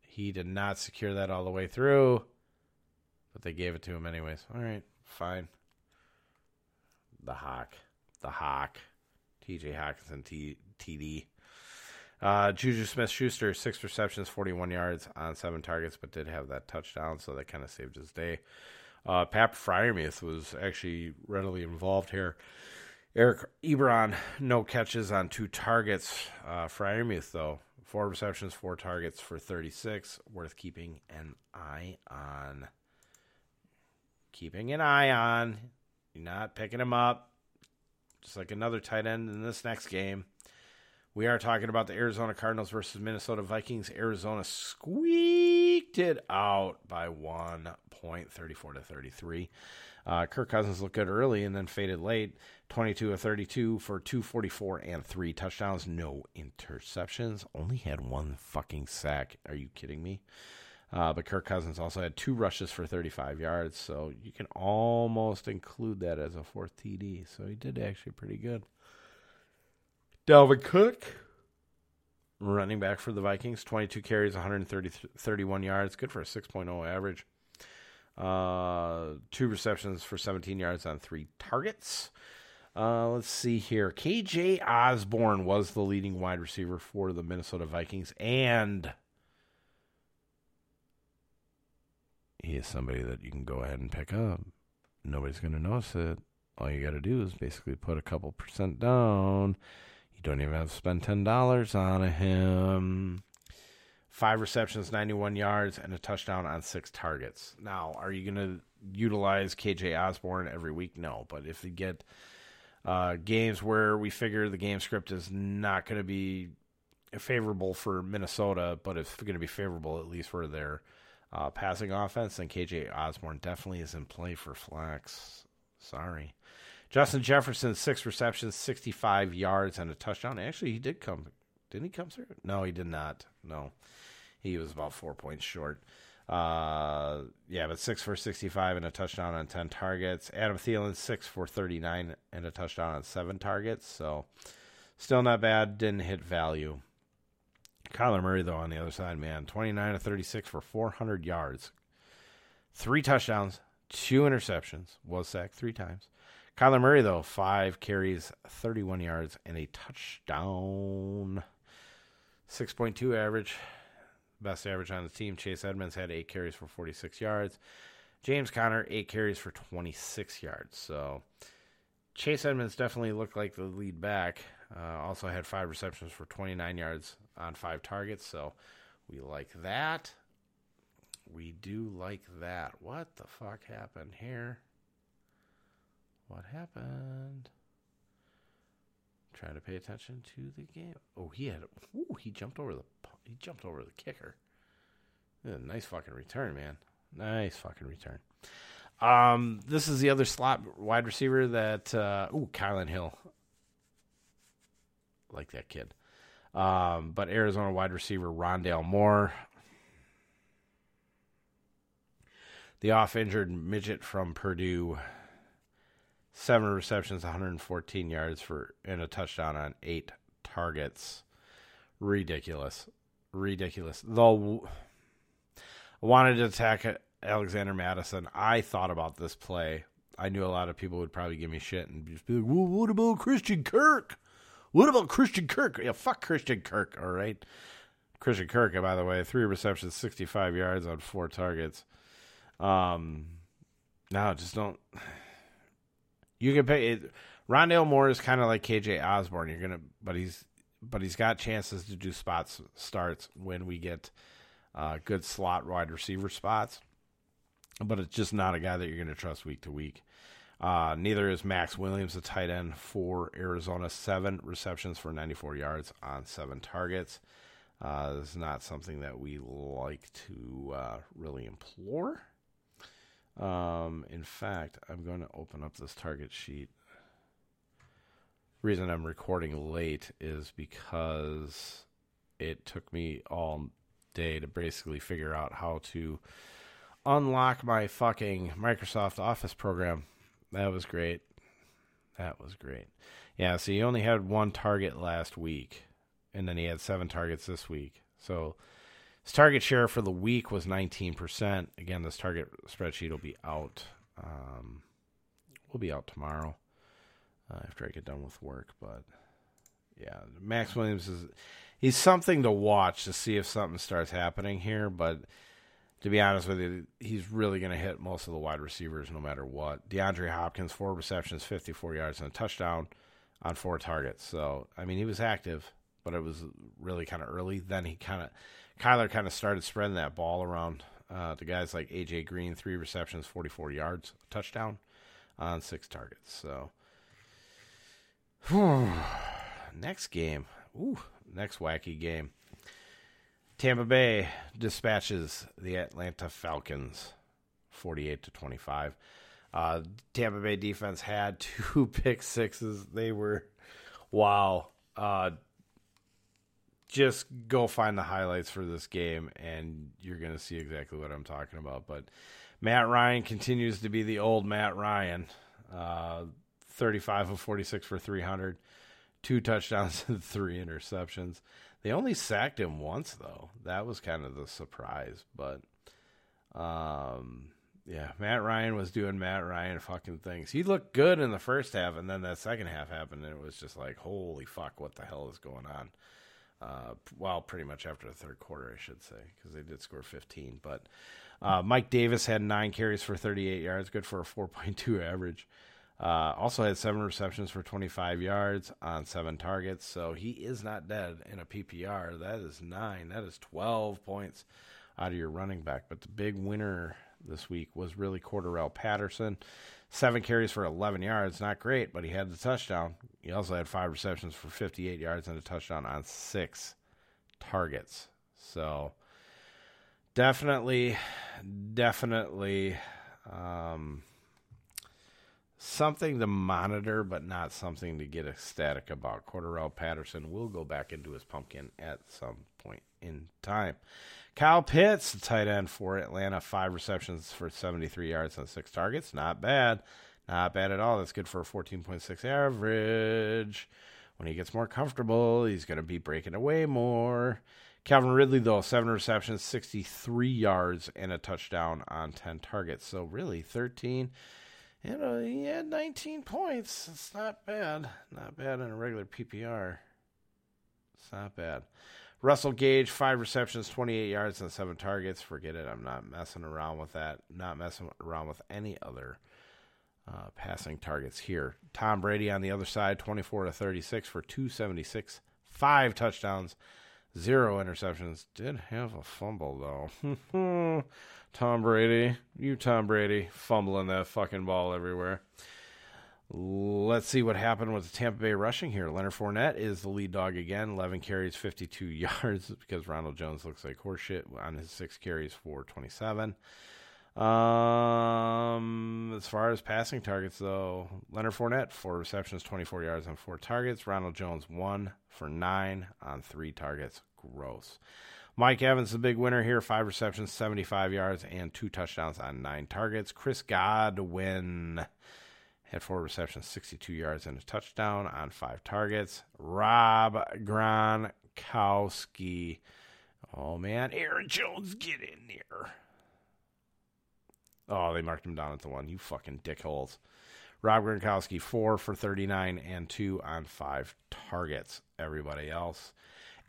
he did not secure that all the way through, but they gave it to him anyways. All right, fine. The Hawk. The Hawk. TJ Hockenson, T- TD. Uh, Juju Smith Schuster, six receptions, 41 yards on seven targets, but did have that touchdown, so that kind of saved his day. Uh, Pat Freiermuth was actually readily involved here. Eric Ebron, no catches on two targets. Uh, Freiermuth, though, four receptions, four targets for 36. Worth keeping an eye on. Keeping an eye on. You're not picking him up. Just like another tight end in this next game. We are talking about the Arizona Cardinals versus Minnesota Vikings. Arizona squeaked it out by one point, 34 to 33. Uh, Kirk Cousins looked good early and then faded late. 22 of 32 for 244 and three touchdowns. No interceptions. Only had one fucking sack. Are you kidding me? Uh, but Kirk Cousins also had two rushes for 35 yards, so you can almost include that as a fourth TD. So he did actually pretty good. Dalvin Cook, running back for the Vikings, 22 carries, 131 yards, good for a 6.0 average. Uh, two receptions for 17 yards on three targets. Uh, let's see here. KJ Osborn was the leading wide receiver for the Minnesota Vikings, and he is somebody that you can go ahead and pick up. Nobody's going to notice it. All you got to do is basically put a couple percent down you don't even have to spend ten dollars on him. Five receptions, ninety-one yards, and a touchdown on six targets. Now, are you going to utilize KJ Osborn every week? No, but if you get uh, games where we figure the game script is not going to be favorable for Minnesota, but it's going to be favorable at least for their uh, passing offense, then KJ Osborn definitely is in play for flex. Sorry. Justin Jefferson, six receptions, 65 yards, and a touchdown. Actually, he did come. Didn't he come through? No, he did not. No. He was about four points short. Uh, yeah, but six for 65 and a touchdown on 10 targets. Adam Thielen, six for 39 and a touchdown on seven targets. So still not bad. Didn't hit value. Kyler Murray, though, on the other side, man, 29 to 36 for 400 yards, three touchdowns, two interceptions, was sacked three times. Kyler Murray, though, five carries, 31 yards, and a touchdown. 6.2 average. Best average on the team. Chase Edmonds had eight carries for 46 yards. James Conner, eight carries for 26 yards. So Chase Edmonds definitely looked like the lead back. Uh, also had five receptions for 29 yards on five targets. So we like that. We do like that. What the fuck happened here? What happened? Trying to pay attention to the game. Oh, he had. Ooh, he jumped over the. He jumped over the kicker. Nice fucking return, man. Nice fucking return. Um, this is the other slot wide receiver that. Uh, ooh, Kylan Hill. Like that kid. Um, but Arizona wide receiver Rondale Moore. The off injured midget from Purdue seven receptions, 114 yards for and a touchdown on eight targets. Ridiculous, ridiculous. Though I wanted to attack Alexander Mattison. I thought about this play. I knew a lot of people would probably give me shit and just be like, "Well, what about Christian Kirk? What about Christian Kirk? Yeah, fuck Christian Kirk. All right." Christian Kirk, by the way, three receptions, 65 yards on four targets. Um, no, just don't. You can pay it. Rondale Moore is kind of like KJ Osborn. You're gonna, but he's but he's got chances to do spots starts when we get uh, good slot wide receiver spots. But it's just not a guy that you're going to trust week to week. Uh, neither is Maxx Williams, a tight end for Arizona. Seven receptions for 94 yards on seven targets. Uh, this is not something that we like to uh, really implore. Um, in fact, I'm going to open up this target sheet reason I'm recording late is because it took me all day to basically figure out how to unlock my fucking Microsoft Office program. That was great. That was great. Yeah, so he only had one target last week, and then he had seven targets this week. So his target share for the week was 19%. Again, this target spreadsheet will be out. Um, will be out tomorrow uh, after I get done with work. But yeah, Maxx Williams is he's something to watch to see if something starts happening here. But to be honest with you, he's really going to hit most of the wide receivers no matter what. DeAndre Hopkins, four receptions, 54 yards, and a touchdown on four targets. So, I mean, he was active, but it was really kind of early. Then he kind of, Kyler kind of started spreading that ball around uh, guys like A.J. Green, three receptions, 44 yards, touchdown on six targets. So, next game. Ooh, next wacky game. Tampa Bay dispatches the Atlanta Falcons 48 to 25. Uh, Tampa Bay defense had two pick sixes. They were wow. Uh, just go find the highlights for this game and you're going to see exactly what I'm talking about. But Matt Ryan continues to be the old Matt Ryan. Uh, 35 of 46 for 300, two touchdowns and three interceptions. They only sacked him once though. That was kind of the surprise, but um yeah, Matt Ryan was doing Matt Ryan fucking things. He looked good in the first half, and then that second half happened, and it was just like, holy fuck, what the hell is going on? Uh, well, pretty much after the third quarter, I should say, because they did score 15. But uh, Mike Davis had nine carries for 38 yards, good for a 4.2 average. Uh, also had seven receptions for 25 yards on seven targets. So he is not dead in a PPR. That is nine. That is 12 points out of your running back. But the big winner this week was really Cordarrelle Patterson. Seven carries for 11 yards. Not great, but he had the touchdown. He also had five receptions for 58 yards and a touchdown on six targets. So definitely, definitely. Um, something to monitor, but not something to get ecstatic about. Cordarrelle Patterson will go back into his pumpkin at some point in time. Kyle Pitts, the tight end for Atlanta, five receptions for 73 yards on six targets. Not bad. Not bad at all. That's good for a 14.6 average. When he gets more comfortable, he's going to be breaking away more. Calvin Ridley, though, seven receptions, 63 yards, and a touchdown on 10 targets. So, really, 13 you know, he had 19 points. It's not bad. Not bad in a regular PPR. It's not bad. Russell Gage, five receptions, 28 yards, and seven targets. Forget it. I'm not messing around with that. Not messing around with any other uh, passing targets here. Tom Brady on the other side, 24 to 36 for 276, five touchdowns, zero interceptions. Did have a fumble, though. Tom Brady, you Tom Brady, fumbling that fucking ball everywhere. Let's see what happened with the Tampa Bay rushing here. Leonard Fournette is the lead dog again, 11 carries, 52 yards, because Ronald Jones looks like horseshit on his six carries for 27. Um, as far as passing targets, though, Leonard Fournette, four receptions, 24 yards on four targets. Ronald Jones, one for nine on three targets. Gross. Mike Evans, the big winner here, five receptions, 75 yards, and two touchdowns on nine targets. Chris Godwin had four receptions, 62 yards, and a touchdown on five targets. Rob Gronkowski. Oh, man. Aaron Jones, get in there. Oh, they marked him down at the one. You fucking dickholes. Rob Gronkowski, four for 39 and two on five targets. Everybody else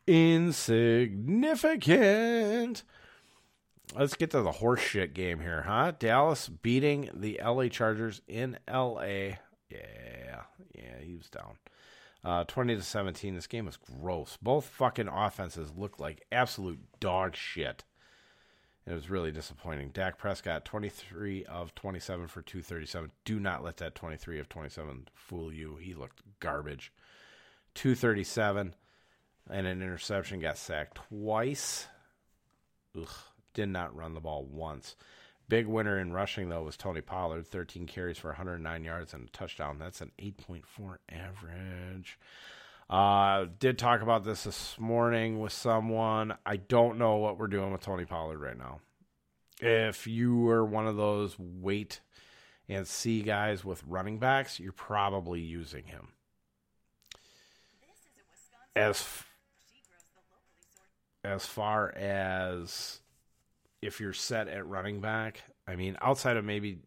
insignificant. Let's get to the horseshit game here, huh? Dallas beating the LA Chargers in LA. Yeah, yeah, he was down. Uh, 20 to 17. This game was gross. Both fucking offenses looked like absolute dog shit. It was really disappointing. Dak Prescott, 23 of 27 for 237. Do not let that 23 of 27 fool you. He looked garbage. 237 and an interception. Got sacked twice. Ugh, did not run the ball once. Big winner in rushing, though, was Tony Pollard. 13 carries for 109 yards and a touchdown. That's an 8.4 average. Uh, did talk about this this morning with someone. I don't know what we're doing with Tony Pollard right now. If you are one of those wait and see guys with running backs, you're probably using him. As as far as if you're set at running back. I mean, outside of maybe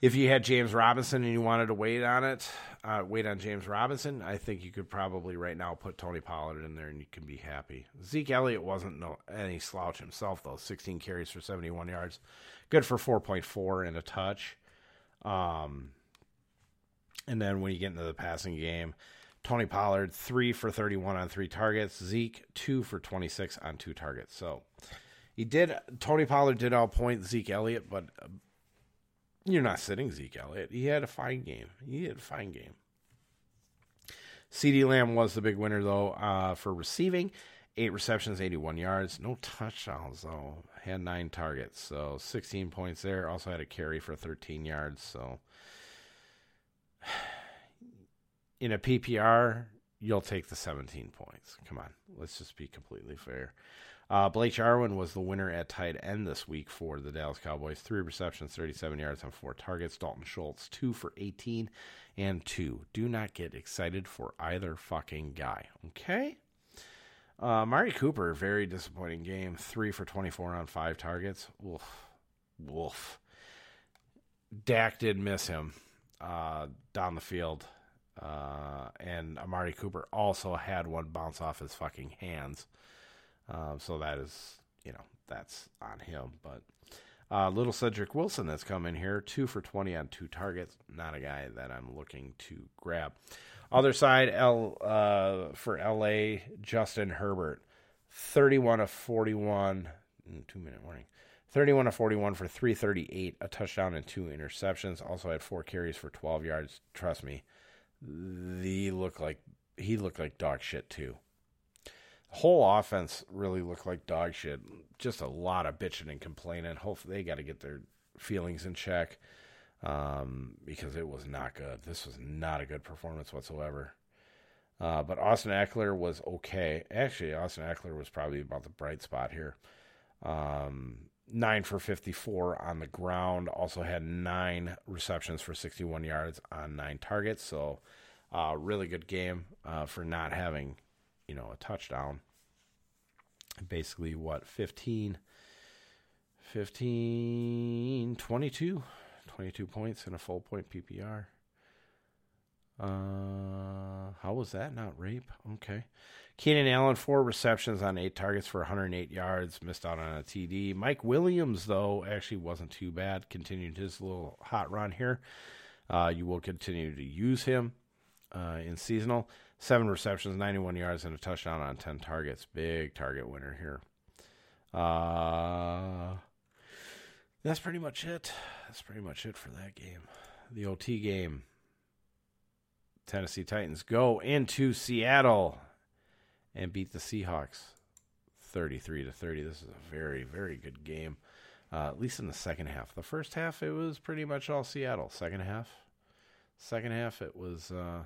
if you had James Robinson and you wanted to wait on it, uh, wait on James Robinson, I think you could probably right now put Tony Pollard in there and you can be happy. Zeke Elliott wasn't no any slouch himself though. 16 carries for 71 yards, good for 4.4 and a touch. Um, and then when you get into the passing game, Tony Pollard three for 31 on three targets. Zeke two for 26 on two targets. So he did. Tony Pollard did all outpoint Zeke Elliott, but uh, you're not sitting Zeke Elliott. He had a fine game. He had a fine game. CeeDee Lamb was the big winner though uh, for receiving. Eight receptions, 81 yards, no touchdowns though. Had nine targets, so 16 points there. Also had a carry for 13 yards. So in a PPR, you'll take the 17 points. Come on, let's just be completely fair. Uh, Blake Jarwin was the winner at tight end this week for the Dallas Cowboys. Three receptions, 37 yards on four targets. Dalton Schultz, two for 18 and two. Do not get excited for either fucking guy, okay? Uh, Mari Cooper, very disappointing game. Three for 24 on five targets. Wolf. Wolf. Dak did miss him uh, down the field. Uh, and Amari Cooper also had one bounce off his fucking hands. Uh, so that is, you know, that's on him. But uh, little Cedric Wilson that's come in here, two for 20 on two targets. Not a guy that I'm looking to grab. Other side, L uh, for LA, Justin Herbert, 31 of 41, mm, two minute warning. 31 of 41 for 338, a touchdown and two interceptions. Also had four carries for 12 yards. Trust me, he looked like he looked like dog shit too. The whole offense really looked like dog shit. Just a lot of bitching and complaining. Hopefully they got to get their feelings in check um, because it was not good. This was not a good performance whatsoever. Uh, but Austin Ekeler was okay. Actually, Austin Ekeler was probably about the bright spot here. Um, nine for 54 on the ground. Also had nine receptions for 61 yards on nine targets. So, uh, really good game uh, for not having, you know, a touchdown. Basically, what, 15, 15, 22, 22 points in a full point PPR. Uh, how was that not rape? Okay. Keenan Allen, four receptions on eight targets for 108 yards, missed out on a TD. Mike Williams, though, actually wasn't too bad. Continued his little hot run here. Uh, you will continue to use him uh, in seasonal. Seven receptions, 91 yards, and a touchdown on 10 targets. Big target winner here. Uh, that's pretty much it. That's pretty much it for that game. The OT game. Tennessee Titans go into Seattle and beat the Seahawks 33 to 30. This is a very very good game. Uh, at least in the second half. The first half it was pretty much all Seattle. Second half, second half it was uh,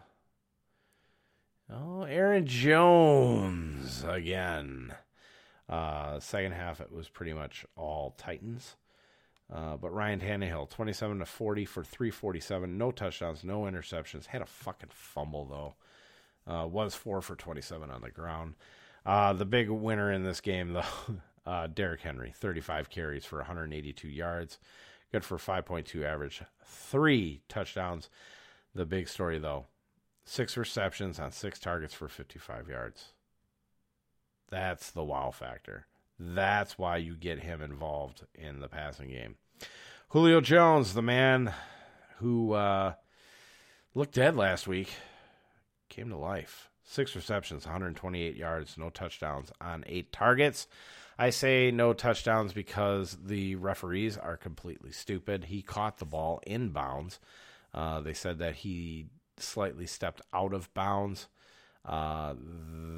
oh Aaron Jones again. Uh, second half it was pretty much all Titans. Uh, but Ryan Tannehill, 27 to 40 for 347, no touchdowns, no interceptions. Had a fucking fumble though. Uh, was four for 27 on the ground. Uh, the big winner in this game, though, uh, Derrick Henry, 35 carries for 182 yards, good for 5.2 average, three touchdowns. The big story, though, six receptions on six targets for 55 yards. That's the wow factor. That's why you get him involved in the passing game. Julio Jones, the man who uh, looked dead last week, came to life. Six receptions, 128 yards, no touchdowns on eight targets. I say no touchdowns because the referees are completely stupid. He caught the ball in bounds. Uh, they said that he slightly stepped out of bounds. Uh,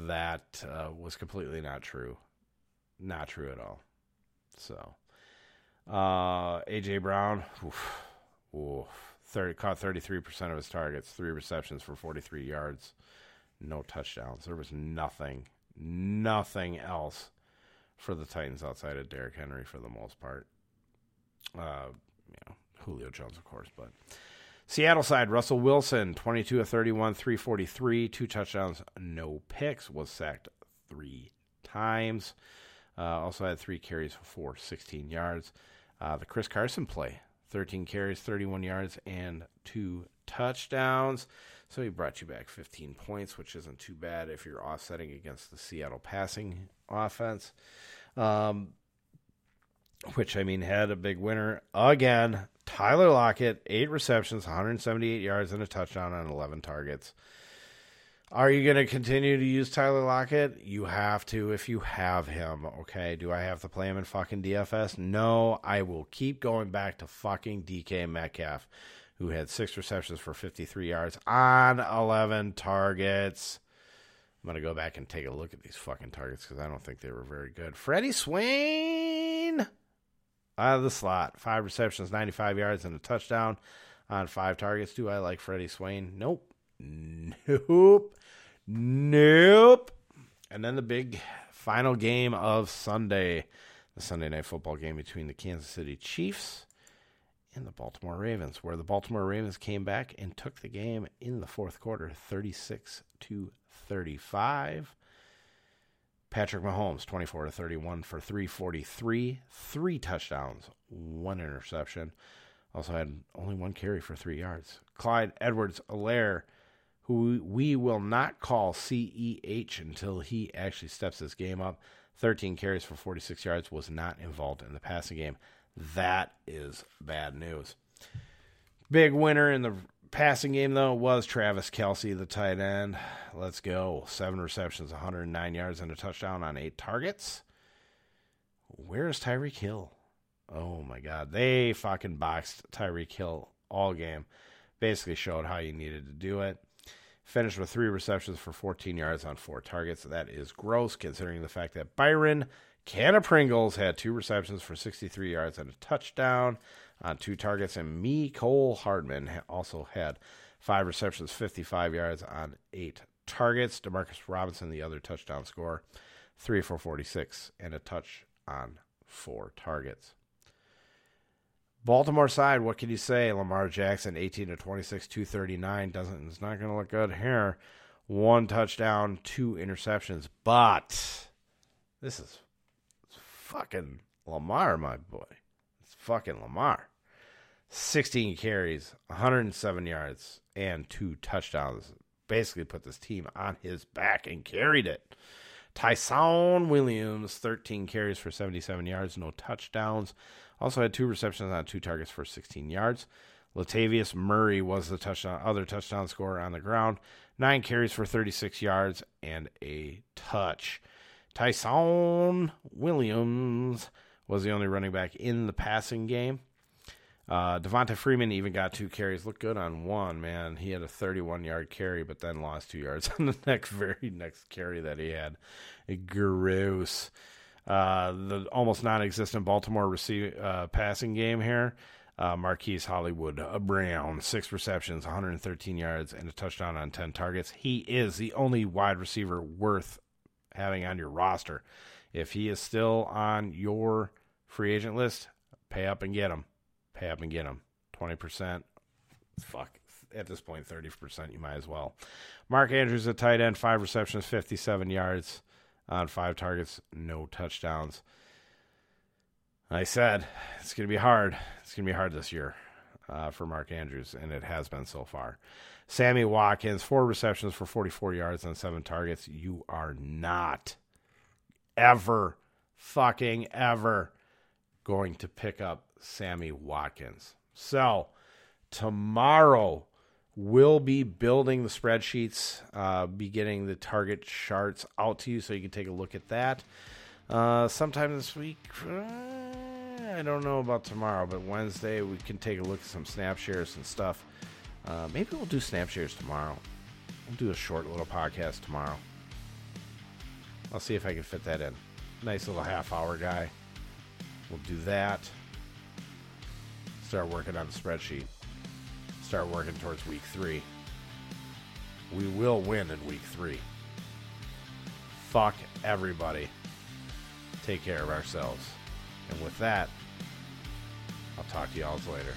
that uh, was completely not true. Not true at all. So, Uh, AJ Brown, oof, oof, 30, caught 33% of his targets, three receptions for 43 yards, no touchdowns. There was nothing, nothing else for the Titans outside of Derrick Henry for the most part. Uh, you know, Julio Jones, of course, but Seattle side, Russell Wilson, 22 of 31, 343, two touchdowns, no picks, was sacked three times. Uh, also had three carries for 16 yards. Uh, the Chris Carson play 13 carries, 31 yards, and two touchdowns. So he brought you back 15 points, which isn't too bad if you're offsetting against the Seattle passing offense. Um, which I mean had a big winner again. Tyler Lockett, eight receptions, 178 yards, and a touchdown on 11 targets. Are you going to continue to use Tyler Lockett? You have to if you have him. Okay. Do I have to play him in fucking DFS? No, I will keep going back to fucking DK Metcalf, who had six receptions for 53 yards on 11 targets. I'm going to go back and take a look at these fucking targets because I don't think they were very good. Freddie Swain out of the slot, five receptions, 95 yards, and a touchdown on five targets. Do I like Freddie Swain? Nope. Nope. Nope. And then the big final game of Sunday, the Sunday night football game between the Kansas City Chiefs and the Baltimore Ravens, where the Baltimore Ravens came back and took the game in the fourth quarter, 36 to 35. Patrick Mahomes, 24 to 31 for 343, three touchdowns, one interception. Also had only one carry for three yards. Clyde Edwards Helaire who we will not call CEH until he actually steps this game up. 13 carries for 46 yards, was not involved in the passing game. That is bad news. Big winner in the passing game, though, was Travis Kelce, the tight end. Let's go. Seven receptions, 109 yards, and a touchdown on eight targets. Where's Tyreek Hill? Oh my God. They fucking boxed Tyreek Hill all game. Basically showed how you needed to do it. Finished with three receptions for 14 yards on four targets. That is gross considering the fact that Byron Can of Pringles had two receptions for 63 yards and a touchdown on two targets. And Mecole Hardman also had five receptions, 55 yards on eight targets. Demarcus Robinson, the other touchdown score, three for 46 and a touch on four targets. Baltimore side, what can you say? Lamar Jackson, 18 to 26, 239. Doesn't it's not going to look good here. One touchdown, two interceptions. But this is fucking Lamar, my boy. It's fucking Lamar. 16 carries, 107 yards, and two touchdowns. Basically put this team on his back and carried it. Ty'Son Williams, 13 carries for 77 yards, no touchdowns. Also had two receptions on two targets for 16 yards. Latavius Murray was the touchdown, other touchdown scorer on the ground. Nine carries for 36 yards and a touch. Ty'Son Williams was the only running back in the passing game. Uh, Devonta Freeman even got two carries. Looked good on one, man. He had a 31 yard carry, but then lost two yards on the next very next carry that he had. Gross. Uh, the almost non-existent Baltimore receive, uh, passing game here. Uh, Marquise Hollywood uh, Brown, six receptions, 113 yards, and a touchdown on 10 targets. He is the only wide receiver worth having on your roster. If he is still on your free agent list, pay up and get him. Pay up and get him. 20%. Fuck. At this point, 30%, you might as well. Mark Andrews, a tight end, five receptions, 57 yards on five targets, no touchdowns. I said it's going to be hard. It's going to be hard this year uh, for Mark Andrews, and it has been so far. Sammy Watkins, four receptions for 44 yards on seven targets. You are not ever, fucking ever going to pick up Sammy Watkins. So, tomorrow, will be building the spreadsheets, uh, be getting the target charts out to you so you can take a look at that. Uh, sometime this week, uh, I don't know about tomorrow, but Wednesday we can take a look at some snap shares and stuff. Uh, maybe we'll do snap shares tomorrow. We'll do a short little podcast tomorrow. I'll see if I can fit that in. Nice little half hour guy. We'll do that. Start working on the spreadsheet. Start working towards week three. We will win in week three. Fuck everybody. Take care of ourselves. And with that, I'll talk to y'all later.